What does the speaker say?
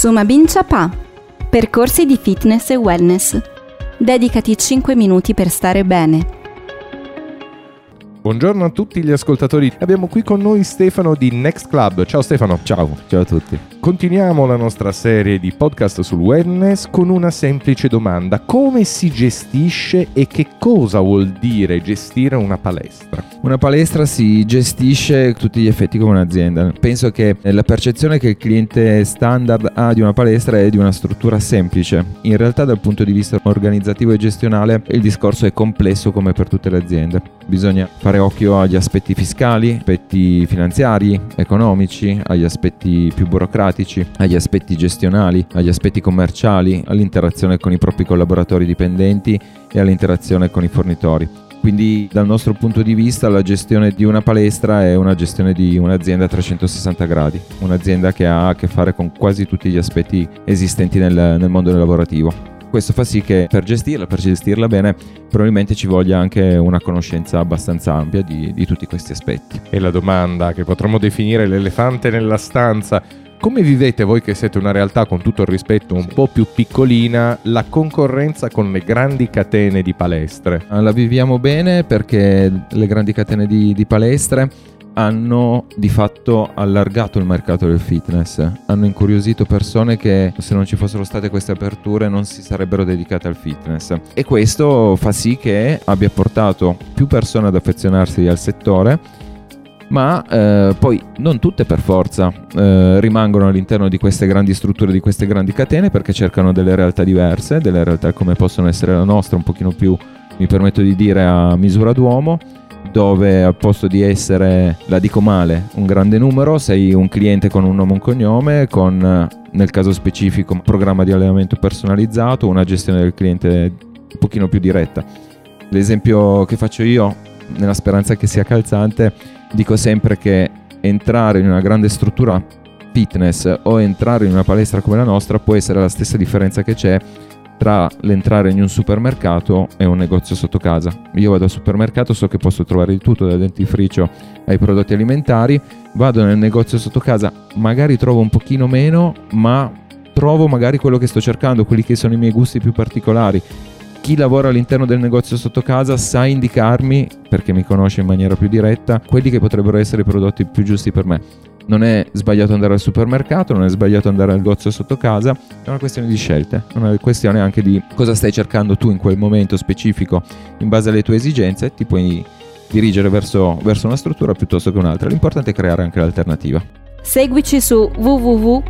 Suma Bincia Pa. Percorsi di fitness e wellness. Dedicati 5 minuti per stare bene. Buongiorno a tutti gli ascoltatori. Abbiamo qui con noi Stefano di Next Club. Ciao Stefano. Ciao, ciao a tutti. Continuiamo la nostra serie di podcast sul wellness con una semplice domanda. Come si gestisce e che cosa vuol dire gestire una palestra? Una palestra si gestisce a tutti gli effetti come un'azienda. Penso che la percezione che il cliente standard ha di una palestra è di una struttura semplice. In realtà dal punto di vista organizzativo e gestionale il discorso è complesso come per tutte le aziende. Bisogna fare occhio agli aspetti fiscali, aspetti finanziari, economici, agli aspetti più burocratici, agli aspetti gestionali, agli aspetti commerciali, all'interazione con i propri collaboratori dipendenti e all'interazione con i fornitori. Quindi dal nostro punto di vista la gestione di una palestra è una gestione di un'azienda a 360 gradi, un'azienda che ha a che fare con quasi tutti gli aspetti esistenti nel, nel mondo lavorativo. Questo fa sì che per gestirla, per gestirla bene, probabilmente ci voglia anche una conoscenza abbastanza ampia di, di tutti questi aspetti. E la domanda che potremmo definire l'elefante nella stanza come vivete voi che siete una realtà con tutto il rispetto un po' più piccolina la concorrenza con le grandi catene di palestre? La viviamo bene perché le grandi catene di, di palestre hanno di fatto allargato il mercato del fitness, hanno incuriosito persone che se non ci fossero state queste aperture non si sarebbero dedicate al fitness. E questo fa sì che abbia portato più persone ad affezionarsi al settore ma eh, poi non tutte per forza eh, rimangono all'interno di queste grandi strutture, di queste grandi catene, perché cercano delle realtà diverse, delle realtà come possono essere la nostra, un pochino più, mi permetto di dire, a misura d'uomo, dove al posto di essere, la dico male, un grande numero, sei un cliente con un nome e un cognome, con nel caso specifico un programma di allenamento personalizzato, una gestione del cliente un pochino più diretta. L'esempio che faccio io, nella speranza che sia calzante, dico sempre che entrare in una grande struttura fitness o entrare in una palestra come la nostra può essere la stessa differenza che c'è tra l'entrare in un supermercato e un negozio sotto casa. Io vado al supermercato, so che posso trovare di tutto, dal dentifricio ai prodotti alimentari, vado nel negozio sotto casa, magari trovo un pochino meno, ma trovo magari quello che sto cercando, quelli che sono i miei gusti più particolari chi lavora all'interno del negozio sotto casa sa indicarmi, perché mi conosce in maniera più diretta, quelli che potrebbero essere i prodotti più giusti per me. Non è sbagliato andare al supermercato, non è sbagliato andare al negozio sotto casa, è una questione di scelte, è una questione anche di cosa stai cercando tu in quel momento specifico in base alle tue esigenze, ti puoi dirigere verso, verso una struttura piuttosto che un'altra. L'importante è creare anche l'alternativa. Seguici su www.mboom.it